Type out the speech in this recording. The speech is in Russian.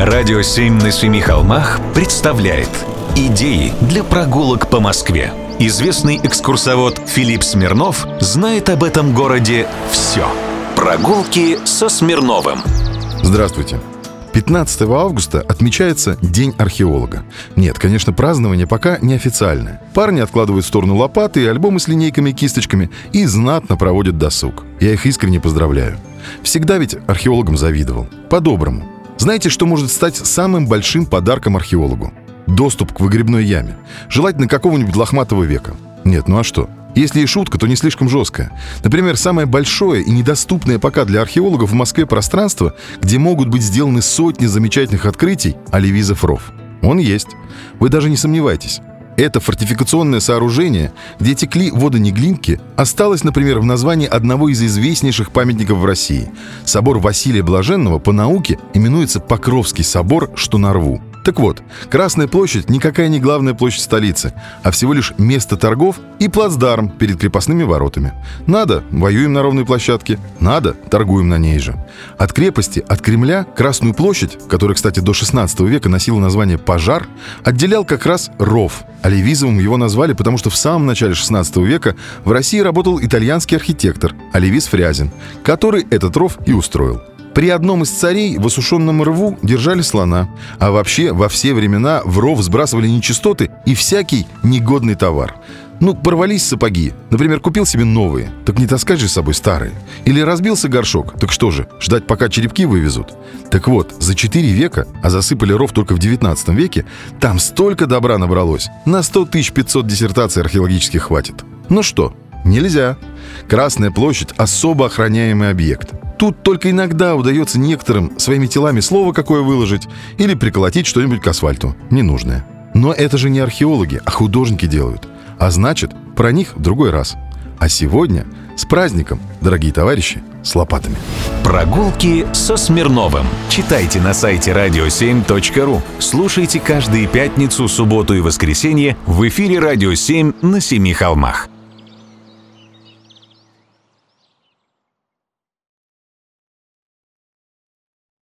Радио «Семь на семи холмах» представляет Идеи для прогулок по Москве. Известный экскурсовод Филипп Смирнов знает об этом городе все. Прогулки со Смирновым. Здравствуйте. 15 августа отмечается День археолога. Нет, конечно, празднование пока неофициальное. Парни откладывают в сторону лопаты и альбомы с линейками и кисточками и знатно проводят досуг. Я их искренне поздравляю. Всегда ведь археологам завидовал. По-доброму. Знаете, что может стать самым большим подарком археологу? Доступ к выгребной яме. Желательно какого-нибудь лохматого века. Нет, ну а что? Если и шутка, то не слишком жесткая. Например, самое большое и недоступное пока для археологов в Москве пространство, где могут быть сделаны сотни замечательных открытий – Оливизов ров. Он есть. Вы даже не сомневайтесь. Это фортификационное сооружение, где текли водонеглинки, осталось, например, в названии одного из известнейших памятников в России. Собор Василия Блаженного по науке именуется Покровский собор, что на рву. Так вот, Красная площадь никакая не главная площадь столицы, а всего лишь место торгов и плацдарм перед крепостными воротами. Надо – воюем на ровной площадке, надо – торгуем на ней же. От крепости, от Кремля, Красную площадь, которая, кстати, до 16 века носила название «Пожар», отделял как раз ров. Оливизовым его назвали, потому что в самом начале 16 века в России работал итальянский архитектор Оливиз Фрязин, который этот ров и устроил. При одном из царей в осушенном рву держали слона, а вообще во все времена в ров сбрасывали нечистоты и всякий негодный товар. Ну, порвались сапоги. Например, купил себе новые. Так не таскать же с собой старые. Или разбился горшок. Так что же, ждать, пока черепки вывезут? Так вот, за 4 века, а засыпали ров только в 19 веке, там столько добра набралось. На 100 500 диссертаций археологических хватит. Ну что, нельзя. Красная площадь – особо охраняемый объект. Тут только иногда удается некоторым своими телами слово какое выложить или приколотить что-нибудь к асфальту. Ненужное. Но это же не археологи, а художники делают. А значит, про них в другой раз. А сегодня с праздником, дорогие товарищи, с лопатами. Прогулки со Смирновым. Читайте на сайте radio7.ru. Слушайте каждые пятницу, субботу и воскресенье в эфире «Радио 7» на Семи холмах.